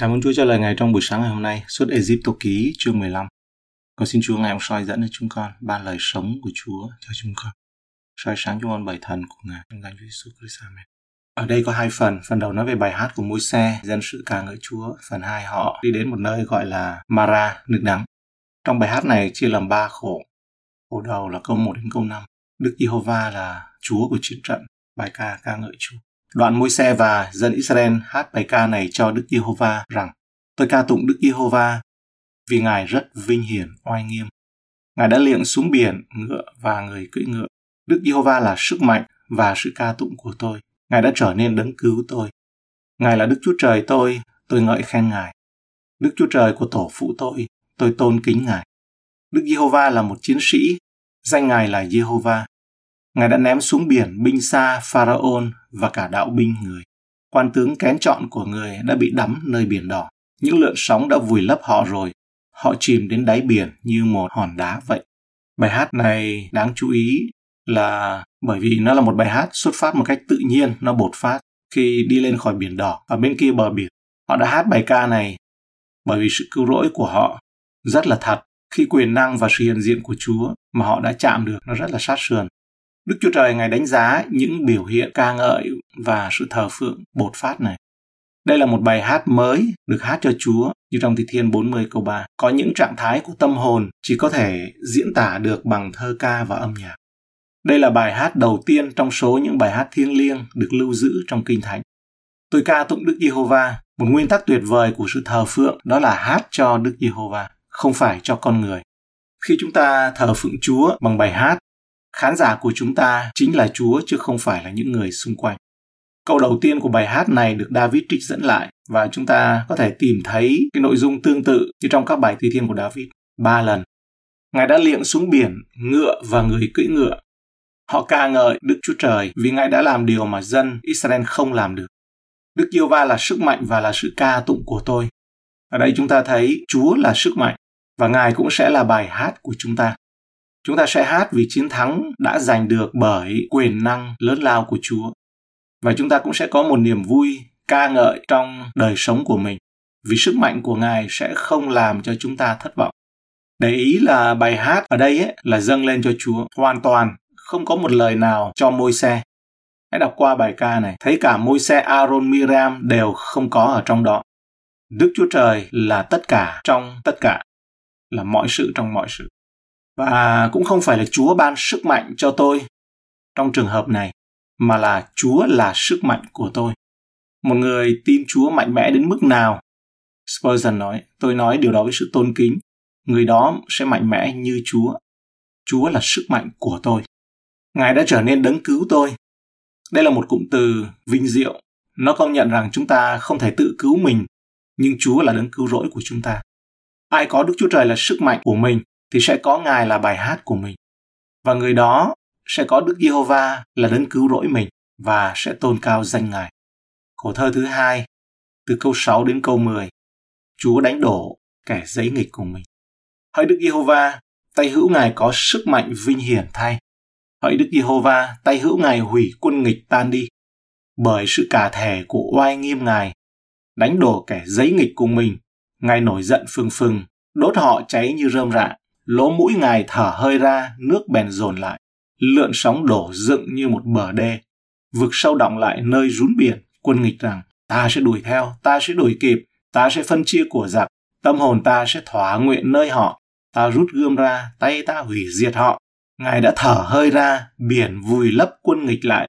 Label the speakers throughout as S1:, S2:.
S1: Cảm ơn Chúa cho lời Ngài trong buổi sáng ngày hôm nay, suốt Egypto ký chương 15. Con xin Chúa Ngài ông soi dẫn cho chúng con, ban lời sống của Chúa cho chúng con. soi sáng chúng con bảy thần của Ngài trong danh Chúa Jesus Christ. Amen. Ở đây có hai phần, phần đầu nói về bài hát của môi xe, dân sự ca ngợi Chúa. Phần hai họ đi đến một nơi gọi là Mara, nước đắng. Trong bài hát này chia làm ba khổ. Khổ đầu là câu 1 đến câu 5. Đức Giê-hô-va là Chúa của chiến trận, bài ca ca ngợi Chúa. Đoạn môi xe và dân Israel hát bài ca này cho Đức Giê-hô-va rằng Tôi ca tụng Đức Giê-hô-va vì Ngài rất vinh hiển, oai nghiêm. Ngài đã liệng xuống biển, ngựa và người cưỡi ngựa. Đức Giê-hô-va là sức mạnh và sự ca tụng của tôi. Ngài đã trở nên đấng cứu tôi. Ngài là Đức Chúa Trời tôi, tôi ngợi khen Ngài. Đức Chúa Trời của tổ phụ tôi, tôi tôn kính Ngài. Đức Giê-hô-va là một chiến sĩ, danh Ngài là Giê-hô-va. Ngài đã ném xuống biển binh xa Pharaon và cả đạo binh người. Quan tướng kén chọn của người đã bị đắm nơi biển đỏ. Những lượn sóng đã vùi lấp họ rồi. Họ chìm đến đáy biển như một hòn đá vậy. Bài hát này đáng chú ý là bởi vì nó là một bài hát xuất phát một cách tự nhiên, nó bột phát khi đi lên khỏi biển đỏ ở bên kia bờ biển. Họ đã hát bài ca này bởi vì sự cứu rỗi của họ rất là thật khi quyền năng và sự hiện diện của Chúa mà họ đã chạm được nó rất là sát sườn. Đức Chúa Trời Ngài đánh giá những biểu hiện ca ngợi và sự thờ phượng bột phát này. Đây là một bài hát mới được hát cho Chúa như trong Thi Thiên 40 câu 3. Có những trạng thái của tâm hồn chỉ có thể diễn tả được bằng thơ ca và âm nhạc. Đây là bài hát đầu tiên trong số những bài hát thiêng liêng được lưu giữ trong Kinh Thánh. Tôi ca tụng Đức Giê-hô-va, một nguyên tắc tuyệt vời của sự thờ phượng đó là hát cho Đức Giê-hô-va, không phải cho con người. Khi chúng ta thờ phượng Chúa bằng bài hát khán giả của chúng ta chính là Chúa chứ không phải là những người xung quanh. Câu đầu tiên của bài hát này được David trích dẫn lại và chúng ta có thể tìm thấy cái nội dung tương tự như trong các bài thi thiên của David ba lần. Ngài đã liệng xuống biển, ngựa và người cưỡi ngựa. Họ ca ngợi Đức Chúa Trời vì Ngài đã làm điều mà dân Israel không làm được. Đức Yêu Va là sức mạnh và là sự ca tụng của tôi. Ở đây chúng ta thấy Chúa là sức mạnh và Ngài cũng sẽ là bài hát của chúng ta. Chúng ta sẽ hát vì chiến thắng đã giành được bởi quyền năng lớn lao của Chúa. Và chúng ta cũng sẽ có một niềm vui ca ngợi trong đời sống của mình vì sức mạnh của Ngài sẽ không làm cho chúng ta thất vọng. Để ý là bài hát ở đây ấy, là dâng lên cho Chúa hoàn toàn, không có một lời nào cho môi xe. Hãy đọc qua bài ca này, thấy cả môi xe Aaron Miriam đều không có ở trong đó. Đức Chúa Trời là tất cả trong tất cả, là mọi sự trong mọi sự và cũng không phải là Chúa ban sức mạnh cho tôi trong trường hợp này mà là Chúa là sức mạnh của tôi. Một người tin Chúa mạnh mẽ đến mức nào? Spurgeon nói, tôi nói điều đó với sự tôn kính. Người đó sẽ mạnh mẽ như Chúa. Chúa là sức mạnh của tôi. Ngài đã trở nên đấng cứu tôi. Đây là một cụm từ vinh diệu. Nó công nhận rằng chúng ta không thể tự cứu mình, nhưng Chúa là đấng cứu rỗi của chúng ta. Ai có Đức Chúa Trời là sức mạnh của mình thì sẽ có Ngài là bài hát của mình. Và người đó sẽ có Đức Giê-hô-va là đấng cứu rỗi mình và sẽ tôn cao danh Ngài. Khổ thơ thứ hai, từ câu 6 đến câu 10. Chúa đánh đổ kẻ giấy nghịch của mình. Hỡi Đức Giê-hô-va, tay hữu Ngài có sức mạnh vinh hiển thay. Hỡi Đức Giê-hô-va, tay hữu Ngài hủy quân nghịch tan đi. Bởi sự cả thể của oai nghiêm Ngài, đánh đổ kẻ giấy nghịch của mình, Ngài nổi giận phừng phừng, đốt họ cháy như rơm rạ lỗ mũi ngài thở hơi ra, nước bèn dồn lại. Lượn sóng đổ dựng như một bờ đê. Vực sâu động lại nơi rún biển, quân nghịch rằng, ta sẽ đuổi theo, ta sẽ đuổi kịp, ta sẽ phân chia của giặc, tâm hồn ta sẽ thỏa nguyện nơi họ, ta rút gươm ra, tay ta hủy diệt họ. Ngài đã thở hơi ra, biển vùi lấp quân nghịch lại.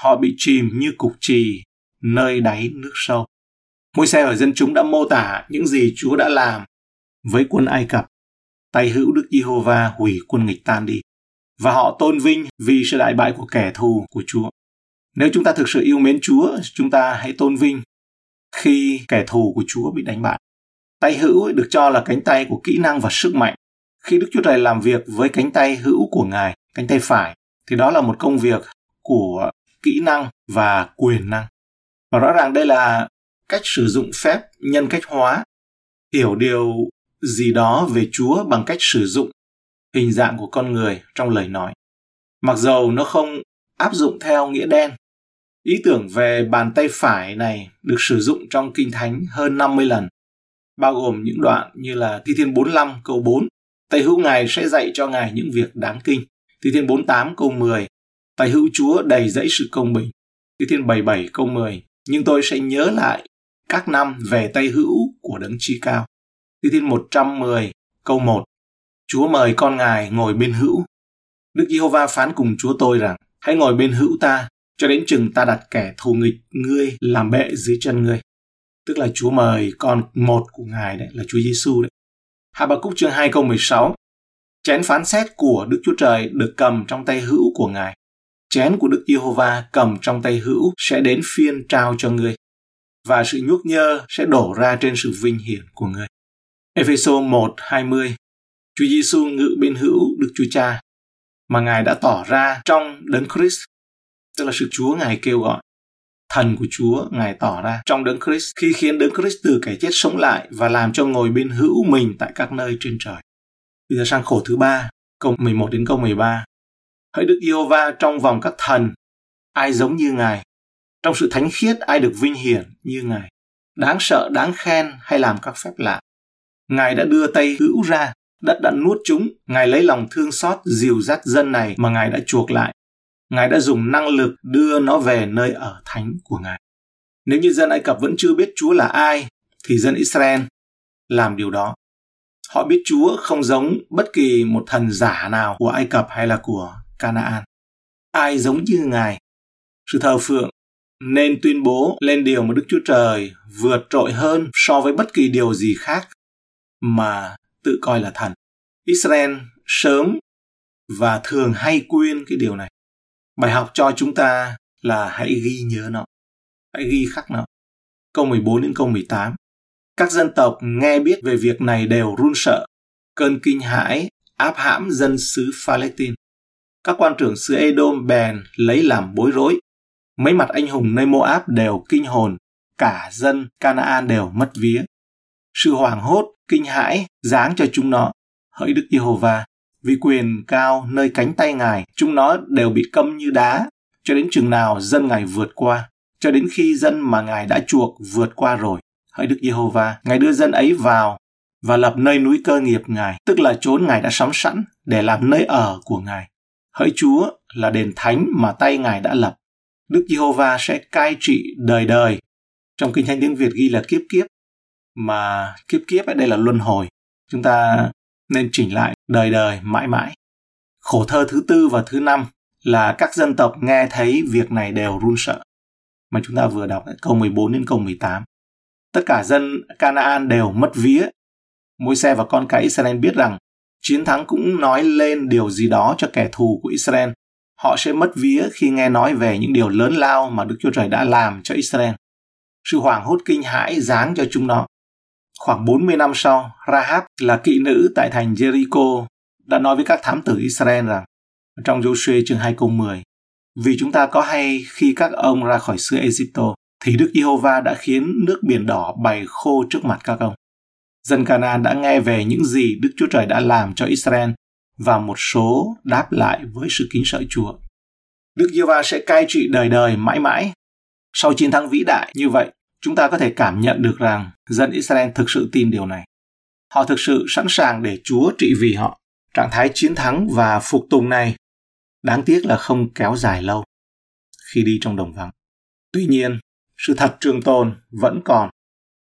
S1: Họ bị chìm như cục trì, nơi đáy nước sâu. Môi xe và dân chúng đã mô tả những gì Chúa đã làm với quân Ai Cập tay hữu Đức Giê-hô-va hủy quân nghịch tan đi và họ tôn vinh vì sự đại bại của kẻ thù của Chúa. Nếu chúng ta thực sự yêu mến Chúa, chúng ta hãy tôn vinh khi kẻ thù của Chúa bị đánh bại. Tay hữu được cho là cánh tay của kỹ năng và sức mạnh. Khi Đức Chúa Trời làm việc với cánh tay hữu của Ngài, cánh tay phải, thì đó là một công việc của kỹ năng và quyền năng. Và rõ ràng đây là cách sử dụng phép nhân cách hóa, hiểu điều gì đó về Chúa bằng cách sử dụng hình dạng của con người trong lời nói. Mặc dầu nó không áp dụng theo nghĩa đen, Ý tưởng về bàn tay phải này được sử dụng trong Kinh Thánh hơn 50 lần, bao gồm những đoạn như là Thi Thiên 45 câu 4, tay hữu Ngài sẽ dạy cho Ngài những việc đáng kinh. Thi Thiên 48 câu 10, tay hữu Chúa đầy dẫy sự công bình. Thi Thiên 77 câu 10, nhưng tôi sẽ nhớ lại các năm về tay hữu của đấng chi cao. Thi Thiên 110 câu 1, Chúa mời con Ngài ngồi bên hữu. Đức Giê-hô-va phán cùng Chúa tôi rằng, hãy ngồi bên hữu ta, cho đến chừng ta đặt kẻ thù nghịch ngươi làm bệ dưới chân ngươi. Tức là Chúa mời con một của Ngài đấy, là Chúa Giêsu đấy. Hạ Cúc chương 2 câu 16 Chén phán xét của Đức Chúa Trời được cầm trong tay hữu của Ngài. Chén của Đức Giê-hô-va cầm trong tay hữu sẽ đến phiên trao cho ngươi và sự nhuốc nhơ sẽ đổ ra trên sự vinh hiển của ngươi. Epheso 1, 20 Chúa Giêsu ngự bên hữu Đức Chúa Cha mà Ngài đã tỏ ra trong Đấng Christ, tức là sự Chúa Ngài kêu gọi. Thần của Chúa Ngài tỏ ra trong Đấng Christ khi khiến Đấng Christ từ kẻ chết sống lại và làm cho ngồi bên hữu mình tại các nơi trên trời. Bây giờ sang khổ thứ ba, câu 11 đến câu 13. Hỡi Đức Giê-hô-va trong vòng các thần, ai giống như Ngài? Trong sự thánh khiết ai được vinh hiển như Ngài? Đáng sợ, đáng khen hay làm các phép lạ? Ngài đã đưa tay hữu ra, đất đã nuốt chúng, Ngài lấy lòng thương xót dìu dắt dân này mà Ngài đã chuộc lại. Ngài đã dùng năng lực đưa nó về nơi ở thánh của Ngài. Nếu như dân Ai Cập vẫn chưa biết Chúa là ai, thì dân Israel làm điều đó. Họ biết Chúa không giống bất kỳ một thần giả nào của Ai Cập hay là của Canaan. Ai giống như Ngài? Sự thờ phượng nên tuyên bố lên điều mà Đức Chúa Trời vượt trội hơn so với bất kỳ điều gì khác mà tự coi là thần. Israel sớm và thường hay quên cái điều này. Bài học cho chúng ta là hãy ghi nhớ nó, hãy ghi khắc nó. Câu 14 đến câu 18. Các dân tộc nghe biết về việc này đều run sợ, cơn kinh hãi áp hãm dân xứ Palestine. Các quan trưởng xứ Edom bèn lấy làm bối rối. Mấy mặt anh hùng nơi Moab đều kinh hồn, cả dân Canaan đều mất vía. Sự hoảng hốt, kinh hãi giáng cho chúng nó. Hỡi Đức Giê-hô-va, vì quyền cao nơi cánh tay Ngài, chúng nó đều bị câm như đá, cho đến chừng nào dân Ngài vượt qua, cho đến khi dân mà Ngài đã chuộc vượt qua rồi. Hỡi Đức Giê-hô-va, Ngài đưa dân ấy vào và lập nơi núi cơ nghiệp Ngài, tức là chốn Ngài đã sắm sẵn để làm nơi ở của Ngài. Hỡi Chúa là đền thánh mà tay Ngài đã lập. Đức Giê-hô-va sẽ cai trị đời đời. Trong Kinh Thánh tiếng Việt ghi là kiếp kiếp, mà kiếp kiếp ở đây là luân hồi. Chúng ta nên chỉnh lại đời đời mãi mãi. Khổ thơ thứ tư và thứ năm là các dân tộc nghe thấy việc này đều run sợ. Mà chúng ta vừa đọc câu 14 đến câu 18. Tất cả dân Canaan đều mất vía. Môi xe và con cái Israel biết rằng chiến thắng cũng nói lên điều gì đó cho kẻ thù của Israel. Họ sẽ mất vía khi nghe nói về những điều lớn lao mà Đức Chúa Trời đã làm cho Israel. Sự hoảng hốt kinh hãi giáng cho chúng nó. Khoảng 40 năm sau, Rahab là kỵ nữ tại thành Jericho đã nói với các thám tử Israel rằng trong Joshua chương 2 câu 10 Vì chúng ta có hay khi các ông ra khỏi xứ Egypto thì Đức Giê-hô-va đã khiến nước biển đỏ bày khô trước mặt các ông. Dân Canaan đã nghe về những gì Đức Chúa Trời đã làm cho Israel và một số đáp lại với sự kính sợ Chúa. Đức Giê-hô-va sẽ cai trị đời đời mãi mãi. Sau chiến thắng vĩ đại như vậy, chúng ta có thể cảm nhận được rằng dân Israel thực sự tin điều này. Họ thực sự sẵn sàng để Chúa trị vì họ. Trạng thái chiến thắng và phục tùng này đáng tiếc là không kéo dài lâu khi đi trong đồng vắng. Tuy nhiên, sự thật trường tồn vẫn còn.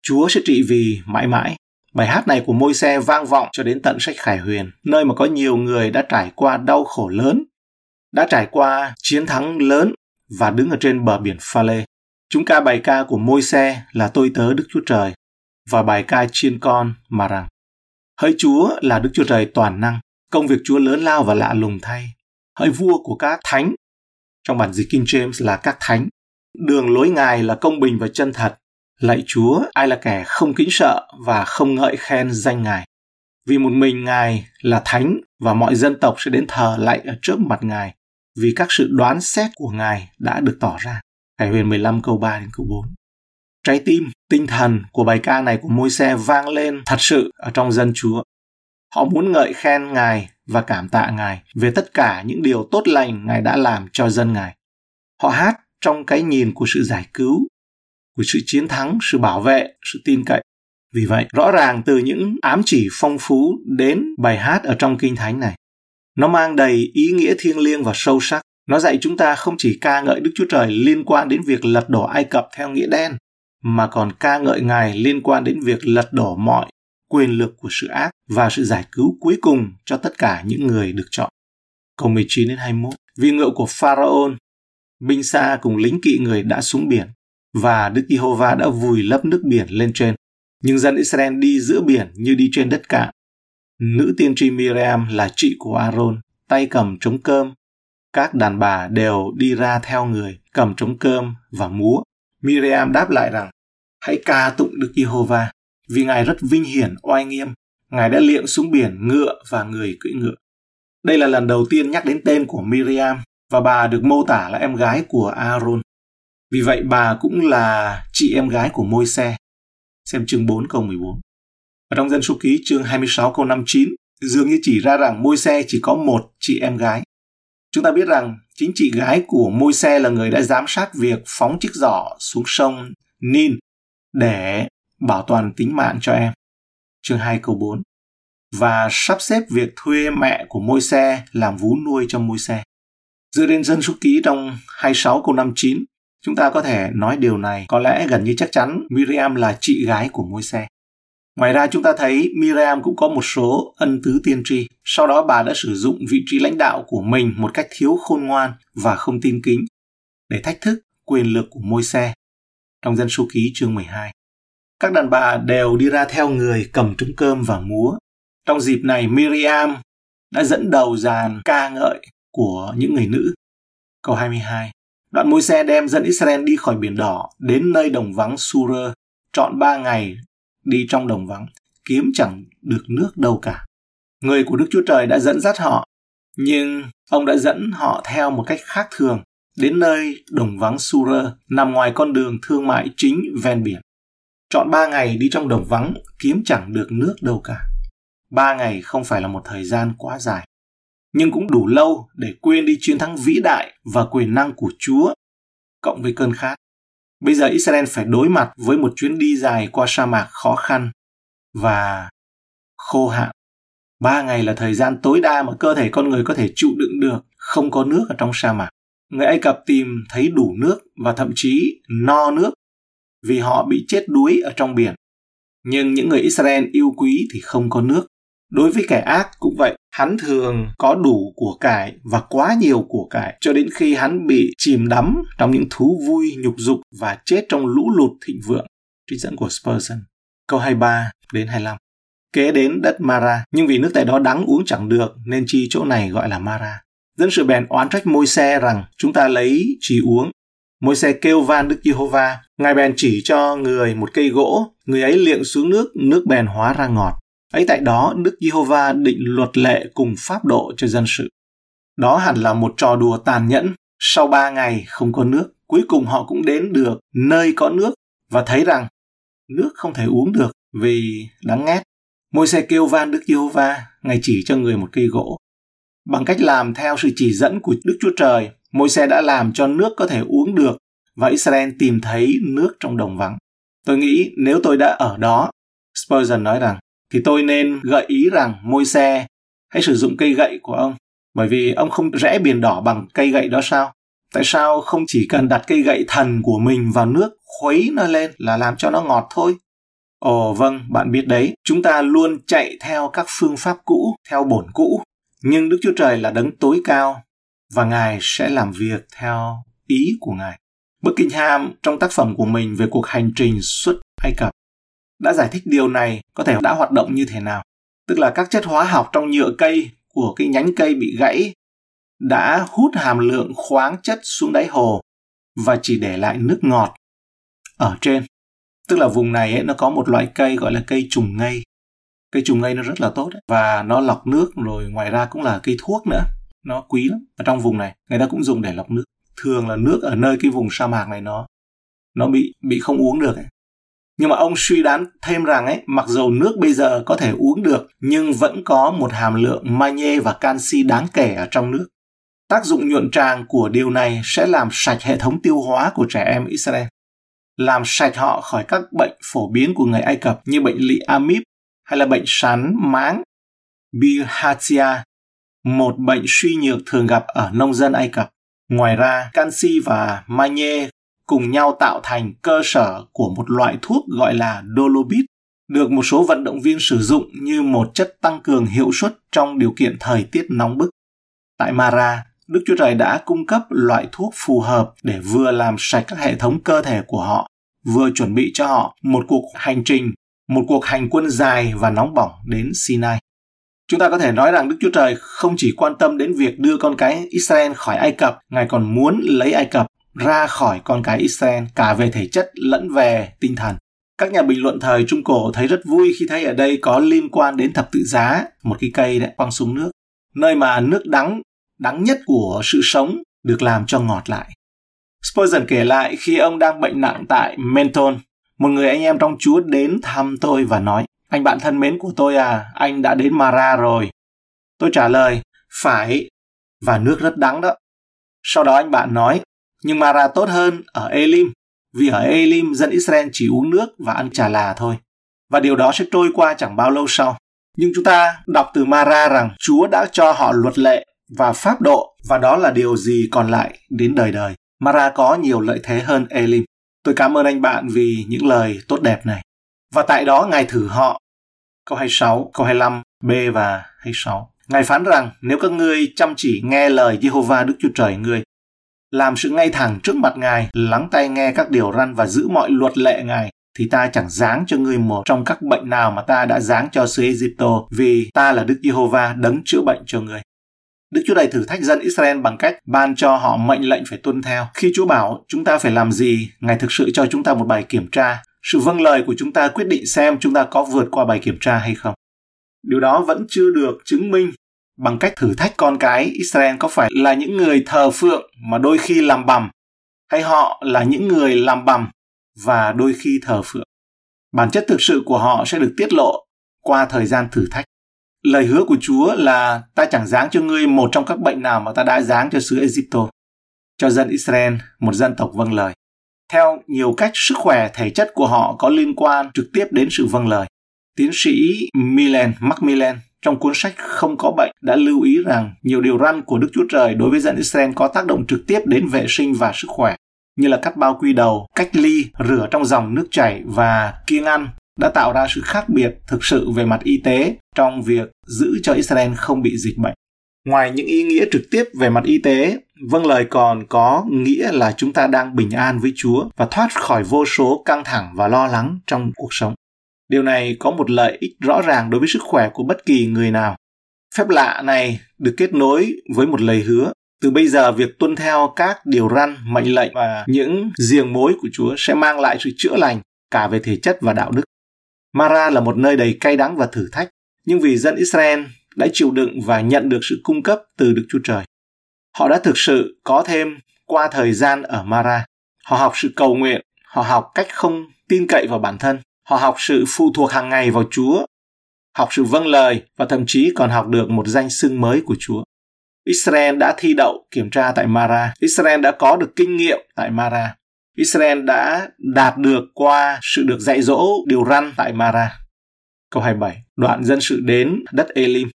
S1: Chúa sẽ trị vì mãi mãi. Bài hát này của môi xe vang vọng cho đến tận sách Khải Huyền, nơi mà có nhiều người đã trải qua đau khổ lớn, đã trải qua chiến thắng lớn và đứng ở trên bờ biển Pha Lê. Chúng ca bài ca của môi xe là tôi tớ Đức Chúa Trời và bài ca chiên con mà rằng Hỡi Chúa là Đức Chúa Trời toàn năng, công việc Chúa lớn lao và lạ lùng thay. Hỡi vua của các thánh, trong bản dịch King James là các thánh. Đường lối Ngài là công bình và chân thật. Lạy Chúa, ai là kẻ không kính sợ và không ngợi khen danh Ngài. Vì một mình Ngài là thánh và mọi dân tộc sẽ đến thờ lạy ở trước mặt Ngài vì các sự đoán xét của Ngài đã được tỏ ra. Khải huyền 15 câu 3 đến câu 4. Trái tim, tinh thần của bài ca này của môi xe vang lên thật sự ở trong dân Chúa. Họ muốn ngợi khen Ngài và cảm tạ Ngài về tất cả những điều tốt lành Ngài đã làm cho dân Ngài. Họ hát trong cái nhìn của sự giải cứu, của sự chiến thắng, sự bảo vệ, sự tin cậy. Vì vậy, rõ ràng từ những ám chỉ phong phú đến bài hát ở trong kinh thánh này, nó mang đầy ý nghĩa thiêng liêng và sâu sắc. Nó dạy chúng ta không chỉ ca ngợi Đức Chúa Trời liên quan đến việc lật đổ Ai Cập theo nghĩa đen, mà còn ca ngợi Ngài liên quan đến việc lật đổ mọi quyền lực của sự ác và sự giải cứu cuối cùng cho tất cả những người được chọn. Câu 19 đến 21 Vì ngựa của Pharaoh, binh xa cùng lính kỵ người đã xuống biển, và Đức Giê-hô-va đã vùi lấp nước biển lên trên. Nhưng dân Israel đi giữa biển như đi trên đất cạn. Nữ tiên tri Miriam là chị của Aaron, tay cầm trống cơm. Các đàn bà đều đi ra theo người, cầm trống cơm và múa. Miriam đáp lại rằng, hãy ca tụng Đức Giê-hô-va, vì Ngài rất vinh hiển, oai nghiêm. Ngài đã liệng xuống biển ngựa và người cưỡi ngựa. Đây là lần đầu tiên nhắc đến tên của Miriam và bà được mô tả là em gái của Aaron. Vì vậy bà cũng là chị em gái của môi xe. Xem chương 4 câu 14. Ở trong dân số ký chương 26 câu 59, dường như chỉ ra rằng môi xe chỉ có một chị em gái. Chúng ta biết rằng chính chị gái của môi xe là người đã giám sát việc phóng chiếc giỏ xuống sông Nin để bảo toàn tính mạng cho em. Chương 2 câu 4 và sắp xếp việc thuê mẹ của môi xe làm vú nuôi cho môi xe. Dựa đến dân số ký trong 26 câu 59, chúng ta có thể nói điều này có lẽ gần như chắc chắn Miriam là chị gái của môi xe. Ngoài ra chúng ta thấy Miriam cũng có một số ân tứ tiên tri. Sau đó bà đã sử dụng vị trí lãnh đạo của mình một cách thiếu khôn ngoan và không tin kính để thách thức quyền lực của môi xe. Trong dân số ký chương 12. Các đàn bà đều đi ra theo người cầm trống cơm và múa. Trong dịp này, Miriam đã dẫn đầu dàn ca ngợi của những người nữ. Câu 22. Đoạn môi xe đem dân Israel đi khỏi biển đỏ đến nơi đồng vắng Sura chọn ba ngày đi trong đồng vắng, kiếm chẳng được nước đâu cả. Người của Đức Chúa Trời đã dẫn dắt họ, nhưng ông đã dẫn họ theo một cách khác thường đến nơi đồng vắng Sur nằm ngoài con đường thương mại chính ven biển. Chọn ba ngày đi trong đồng vắng kiếm chẳng được nước đâu cả. Ba ngày không phải là một thời gian quá dài, nhưng cũng đủ lâu để quên đi chiến thắng vĩ đại và quyền năng của Chúa, cộng với cơn khát. Bây giờ Israel phải đối mặt với một chuyến đi dài qua sa mạc khó khăn và khô hạn. Ba ngày là thời gian tối đa mà cơ thể con người có thể chịu đựng được không có nước ở trong sa mạc. Người Ai Cập tìm thấy đủ nước và thậm chí no nước vì họ bị chết đuối ở trong biển. Nhưng những người Israel yêu quý thì không có nước. Đối với kẻ ác cũng vậy, hắn thường có đủ của cải và quá nhiều của cải cho đến khi hắn bị chìm đắm trong những thú vui, nhục dục và chết trong lũ lụt thịnh vượng. Trích dẫn của Spurgeon. Câu 23 đến 25. Kế đến đất Mara, nhưng vì nước tại đó đắng uống chẳng được nên chi chỗ này gọi là Mara. Dân sự bèn oán trách môi xe rằng chúng ta lấy chỉ uống. Môi xe kêu van Đức Giê-hô-va, Ngài bèn chỉ cho người một cây gỗ, người ấy liệng xuống nước, nước bèn hóa ra ngọt. Ấy tại đó, Đức Giê-hô-va định luật lệ cùng pháp độ cho dân sự. Đó hẳn là một trò đùa tàn nhẫn. Sau ba ngày không có nước, cuối cùng họ cũng đến được nơi có nước và thấy rằng nước không thể uống được vì đắng ngắt. Môi xe kêu van Đức Giê-hô-va, Ngài chỉ cho người một cây gỗ. Bằng cách làm theo sự chỉ dẫn của Đức Chúa Trời, môi xe đã làm cho nước có thể uống được và Israel tìm thấy nước trong đồng vắng. Tôi nghĩ nếu tôi đã ở đó, Spurgeon nói rằng, thì tôi nên gợi ý rằng môi xe hãy sử dụng cây gậy của ông. Bởi vì ông không rẽ biển đỏ bằng cây gậy đó sao? Tại sao không chỉ cần đặt cây gậy thần của mình vào nước khuấy nó lên là làm cho nó ngọt thôi? Ồ vâng, bạn biết đấy, chúng ta luôn chạy theo các phương pháp cũ, theo bổn cũ. Nhưng Đức Chúa Trời là đấng tối cao và Ngài sẽ làm việc theo ý của Ngài. Buckingham trong tác phẩm của mình về cuộc hành trình xuất Ai Cập đã giải thích điều này có thể đã hoạt động như thế nào. Tức là các chất hóa học trong nhựa cây của cái nhánh cây bị gãy đã hút hàm lượng khoáng chất xuống đáy hồ và chỉ để lại nước ngọt ở trên. Tức là vùng này ấy, nó có một loại cây gọi là cây trùng ngây. Cây trùng ngây nó rất là tốt ấy. và nó lọc nước rồi ngoài ra cũng là cây thuốc nữa. Nó quý lắm. Ở trong vùng này người ta cũng dùng để lọc nước. Thường là nước ở nơi cái vùng sa mạc này nó nó bị bị không uống được ấy nhưng mà ông suy đoán thêm rằng ấy, mặc dù nước bây giờ có thể uống được nhưng vẫn có một hàm lượng magie và canxi đáng kể ở trong nước. tác dụng nhuận tràng của điều này sẽ làm sạch hệ thống tiêu hóa của trẻ em Israel, làm sạch họ khỏi các bệnh phổ biến của người Ai Cập như bệnh lị amip hay là bệnh sán máng, bilharzia, một bệnh suy nhược thường gặp ở nông dân Ai Cập. Ngoài ra, canxi và magie cùng nhau tạo thành cơ sở của một loại thuốc gọi là dolobit, được một số vận động viên sử dụng như một chất tăng cường hiệu suất trong điều kiện thời tiết nóng bức. Tại Mara, Đức Chúa Trời đã cung cấp loại thuốc phù hợp để vừa làm sạch các hệ thống cơ thể của họ, vừa chuẩn bị cho họ một cuộc hành trình, một cuộc hành quân dài và nóng bỏng đến Sinai. Chúng ta có thể nói rằng Đức Chúa Trời không chỉ quan tâm đến việc đưa con cái Israel khỏi Ai Cập, Ngài còn muốn lấy Ai Cập ra khỏi con cái Israel cả về thể chất lẫn về tinh thần. Các nhà bình luận thời Trung Cổ thấy rất vui khi thấy ở đây có liên quan đến thập tự giá, một cái cây đã quăng xuống nước, nơi mà nước đắng, đắng nhất của sự sống được làm cho ngọt lại. Spurgeon kể lại khi ông đang bệnh nặng tại Menton, một người anh em trong Chúa đến thăm tôi và nói, anh bạn thân mến của tôi à, anh đã đến Mara rồi. Tôi trả lời, phải, và nước rất đắng đó. Sau đó anh bạn nói, nhưng Mara tốt hơn ở Elim, vì ở Elim dân Israel chỉ uống nước và ăn trà là thôi. Và điều đó sẽ trôi qua chẳng bao lâu sau. Nhưng chúng ta đọc từ Mara rằng Chúa đã cho họ luật lệ và pháp độ và đó là điều gì còn lại đến đời đời. Mara có nhiều lợi thế hơn Elim. Tôi cảm ơn anh bạn vì những lời tốt đẹp này. Và tại đó Ngài thử họ. Câu 26, câu 25, B và 26. Ngài phán rằng nếu các ngươi chăm chỉ nghe lời Jehovah Đức Chúa Trời ngươi, làm sự ngay thẳng trước mặt Ngài, lắng tai nghe các điều răn và giữ mọi luật lệ Ngài, thì ta chẳng giáng cho ngươi một trong các bệnh nào mà ta đã giáng cho xứ Egypto, vì ta là Đức Giê-hô-va đấng chữa bệnh cho ngươi. Đức Chúa Trời thử thách dân Israel bằng cách ban cho họ mệnh lệnh phải tuân theo. Khi Chúa bảo chúng ta phải làm gì, Ngài thực sự cho chúng ta một bài kiểm tra. Sự vâng lời của chúng ta quyết định xem chúng ta có vượt qua bài kiểm tra hay không. Điều đó vẫn chưa được chứng minh bằng cách thử thách con cái Israel có phải là những người thờ phượng mà đôi khi làm bầm hay họ là những người làm bầm và đôi khi thờ phượng. Bản chất thực sự của họ sẽ được tiết lộ qua thời gian thử thách. Lời hứa của Chúa là ta chẳng giáng cho ngươi một trong các bệnh nào mà ta đã giáng cho xứ Egypto. Cho dân Israel, một dân tộc vâng lời. Theo nhiều cách, sức khỏe thể chất của họ có liên quan trực tiếp đến sự vâng lời. Tiến sĩ Milan Macmillan trong cuốn sách Không có bệnh đã lưu ý rằng nhiều điều răn của Đức Chúa Trời đối với dân Israel có tác động trực tiếp đến vệ sinh và sức khỏe, như là cắt bao quy đầu, cách ly, rửa trong dòng nước chảy và kiêng ăn đã tạo ra sự khác biệt thực sự về mặt y tế trong việc giữ cho Israel không bị dịch bệnh. Ngoài những ý nghĩa trực tiếp về mặt y tế, vâng lời còn có nghĩa là chúng ta đang bình an với Chúa và thoát khỏi vô số căng thẳng và lo lắng trong cuộc sống. Điều này có một lợi ích rõ ràng đối với sức khỏe của bất kỳ người nào. Phép lạ này được kết nối với một lời hứa. Từ bây giờ, việc tuân theo các điều răn, mệnh lệnh và những giềng mối của Chúa sẽ mang lại sự chữa lành cả về thể chất và đạo đức. Mara là một nơi đầy cay đắng và thử thách, nhưng vì dân Israel đã chịu đựng và nhận được sự cung cấp từ Đức Chúa Trời. Họ đã thực sự có thêm qua thời gian ở Mara. Họ học sự cầu nguyện, họ học cách không tin cậy vào bản thân, Họ học sự phụ thuộc hàng ngày vào Chúa, học sự vâng lời và thậm chí còn học được một danh xưng mới của Chúa. Israel đã thi đậu kiểm tra tại Mara. Israel đã có được kinh nghiệm tại Mara. Israel đã đạt được qua sự được dạy dỗ điều răn tại Mara. Câu 27. Đoạn dân sự đến đất Elim.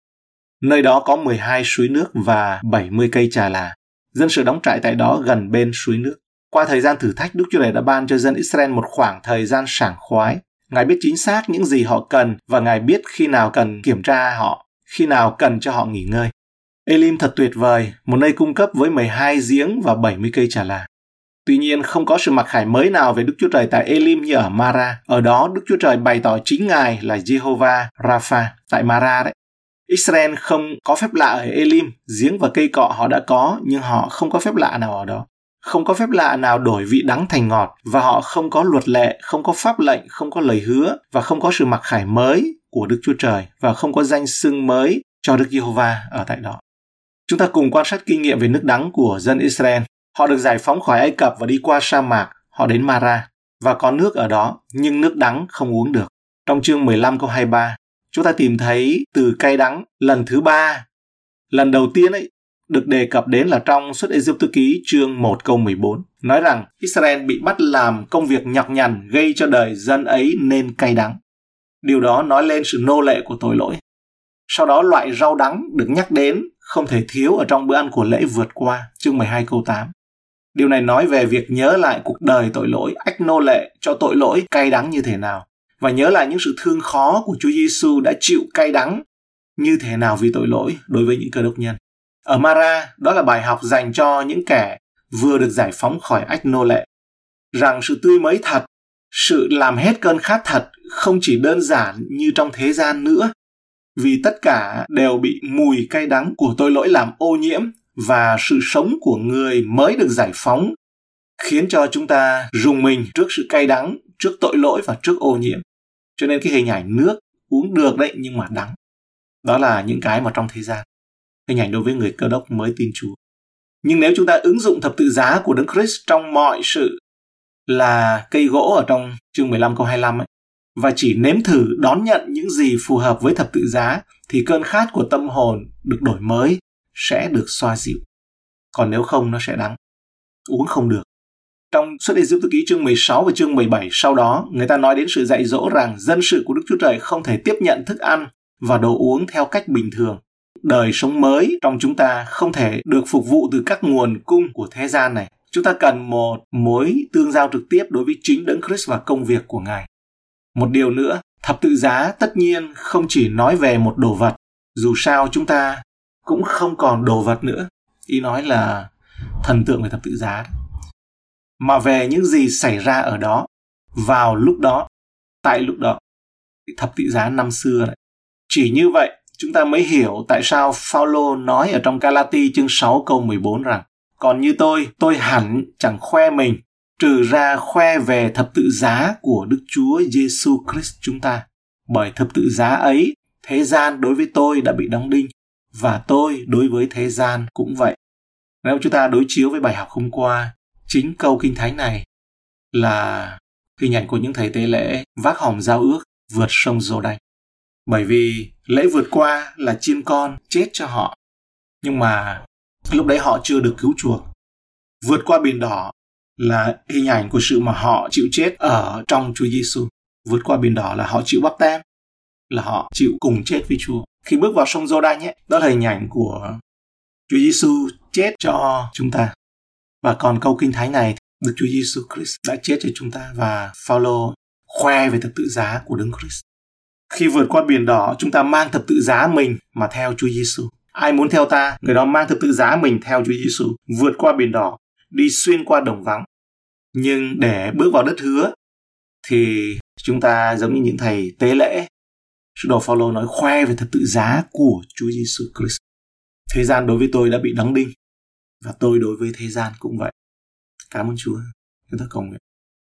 S1: Nơi đó có 12 suối nước và 70 cây trà là. Dân sự đóng trại tại đó gần bên suối nước. Qua thời gian thử thách, Đức Chúa Trời đã ban cho dân Israel một khoảng thời gian sảng khoái Ngài biết chính xác những gì họ cần và Ngài biết khi nào cần kiểm tra họ, khi nào cần cho họ nghỉ ngơi. Elim thật tuyệt vời, một nơi cung cấp với 12 giếng và 70 cây trà là. Tuy nhiên, không có sự mặc khải mới nào về Đức Chúa Trời tại Elim như ở Mara. Ở đó, Đức Chúa Trời bày tỏ chính Ngài là Jehovah Rapha tại Mara đấy. Israel không có phép lạ ở Elim, giếng và cây cọ họ đã có, nhưng họ không có phép lạ nào ở đó. Không có phép lạ nào đổi vị đắng thành ngọt và họ không có luật lệ, không có pháp lệnh, không có lời hứa và không có sự mặc khải mới của Đức Chúa Trời và không có danh xưng mới cho Đức Giê-hô-va ở tại đó. Chúng ta cùng quan sát kinh nghiệm về nước đắng của dân Israel. Họ được giải phóng khỏi Ai Cập và đi qua sa mạc, họ đến Mara và có nước ở đó, nhưng nước đắng không uống được. Trong chương 15 câu 23, chúng ta tìm thấy từ cay đắng lần thứ ba. Lần đầu tiên ấy, được đề cập đến là trong suất Ai Cập ký chương 1 câu 14, nói rằng Israel bị bắt làm công việc nhọc nhằn gây cho đời dân ấy nên cay đắng. Điều đó nói lên sự nô lệ của tội lỗi. Sau đó loại rau đắng được nhắc đến không thể thiếu ở trong bữa ăn của lễ vượt qua, chương 12 câu 8. Điều này nói về việc nhớ lại cuộc đời tội lỗi, ách nô lệ cho tội lỗi cay đắng như thế nào và nhớ lại những sự thương khó của Chúa Giêsu đã chịu cay đắng như thế nào vì tội lỗi đối với những cơ đốc nhân. Ở Mara, đó là bài học dành cho những kẻ vừa được giải phóng khỏi ách nô lệ, rằng sự tươi mới thật, sự làm hết cơn khát thật không chỉ đơn giản như trong thế gian nữa, vì tất cả đều bị mùi cay đắng của tội lỗi làm ô nhiễm và sự sống của người mới được giải phóng khiến cho chúng ta rùng mình trước sự cay đắng, trước tội lỗi và trước ô nhiễm. Cho nên cái hình ảnh nước uống được đấy nhưng mà đắng. Đó là những cái mà trong thế gian. Hình ảnh đối với người cơ đốc mới tin Chúa. Nhưng nếu chúng ta ứng dụng thập tự giá của Đấng Christ trong mọi sự là cây gỗ ở trong chương 15 câu 25 ấy, và chỉ nếm thử đón nhận những gì phù hợp với thập tự giá thì cơn khát của tâm hồn được đổi mới sẽ được xoa dịu. Còn nếu không nó sẽ đắng. Uống không được. Trong xuất Ai Cập ký chương 16 và chương 17 sau đó, người ta nói đến sự dạy dỗ rằng dân sự của Đức Chúa Trời không thể tiếp nhận thức ăn và đồ uống theo cách bình thường. Đời sống mới trong chúng ta không thể được phục vụ từ các nguồn cung của thế gian này. Chúng ta cần một mối tương giao trực tiếp đối với chính Đấng Christ và công việc của Ngài. Một điều nữa, thập tự giá tất nhiên không chỉ nói về một đồ vật, dù sao chúng ta cũng không còn đồ vật nữa. Ý nói là thần tượng về thập tự giá. Mà về những gì xảy ra ở đó, vào lúc đó, tại lúc đó. Thập tự giá năm xưa đấy. Chỉ như vậy, chúng ta mới hiểu tại sao Phaolô nói ở trong Galati chương 6 câu 14 rằng còn như tôi, tôi hẳn chẳng khoe mình, trừ ra khoe về thập tự giá của Đức Chúa Giêsu Christ chúng ta. Bởi thập tự giá ấy, thế gian đối với tôi đã bị đóng đinh, và tôi đối với thế gian cũng vậy. Nếu chúng ta đối chiếu với bài học hôm qua, chính câu kinh thánh này là hình ảnh của những thầy tế lễ vác hòm giao ước vượt sông Giô Đanh. Bởi vì lễ vượt qua là chiên con chết cho họ. Nhưng mà lúc đấy họ chưa được cứu chuộc. Vượt qua biển đỏ là hình ảnh của sự mà họ chịu chết ở trong Chúa Giêsu. Vượt qua biển đỏ là họ chịu bắp tem, là họ chịu cùng chết với Chúa. Khi bước vào sông Giô-đanh ấy, đó là hình ảnh của Chúa Giêsu chết cho chúng ta. Và còn câu kinh thánh này, Đức Chúa Giêsu Christ đã chết cho chúng ta và Phaolô khoe về thập tự giá của Đấng Christ. Khi vượt qua biển đỏ, chúng ta mang thập tự giá mình mà theo Chúa Giêsu. Ai muốn theo ta, người đó mang thập tự giá mình theo Chúa Giêsu, vượt qua biển đỏ, đi xuyên qua đồng vắng. Nhưng để bước vào đất hứa thì chúng ta giống như những thầy tế lễ. Sứ đồ Phaolô nói khoe về thập tự giá của Chúa Giêsu Christ. Thế gian đối với tôi đã bị đóng đinh và tôi đối với thế gian cũng vậy. Cảm ơn Chúa. Chúng ta cầu nguyện.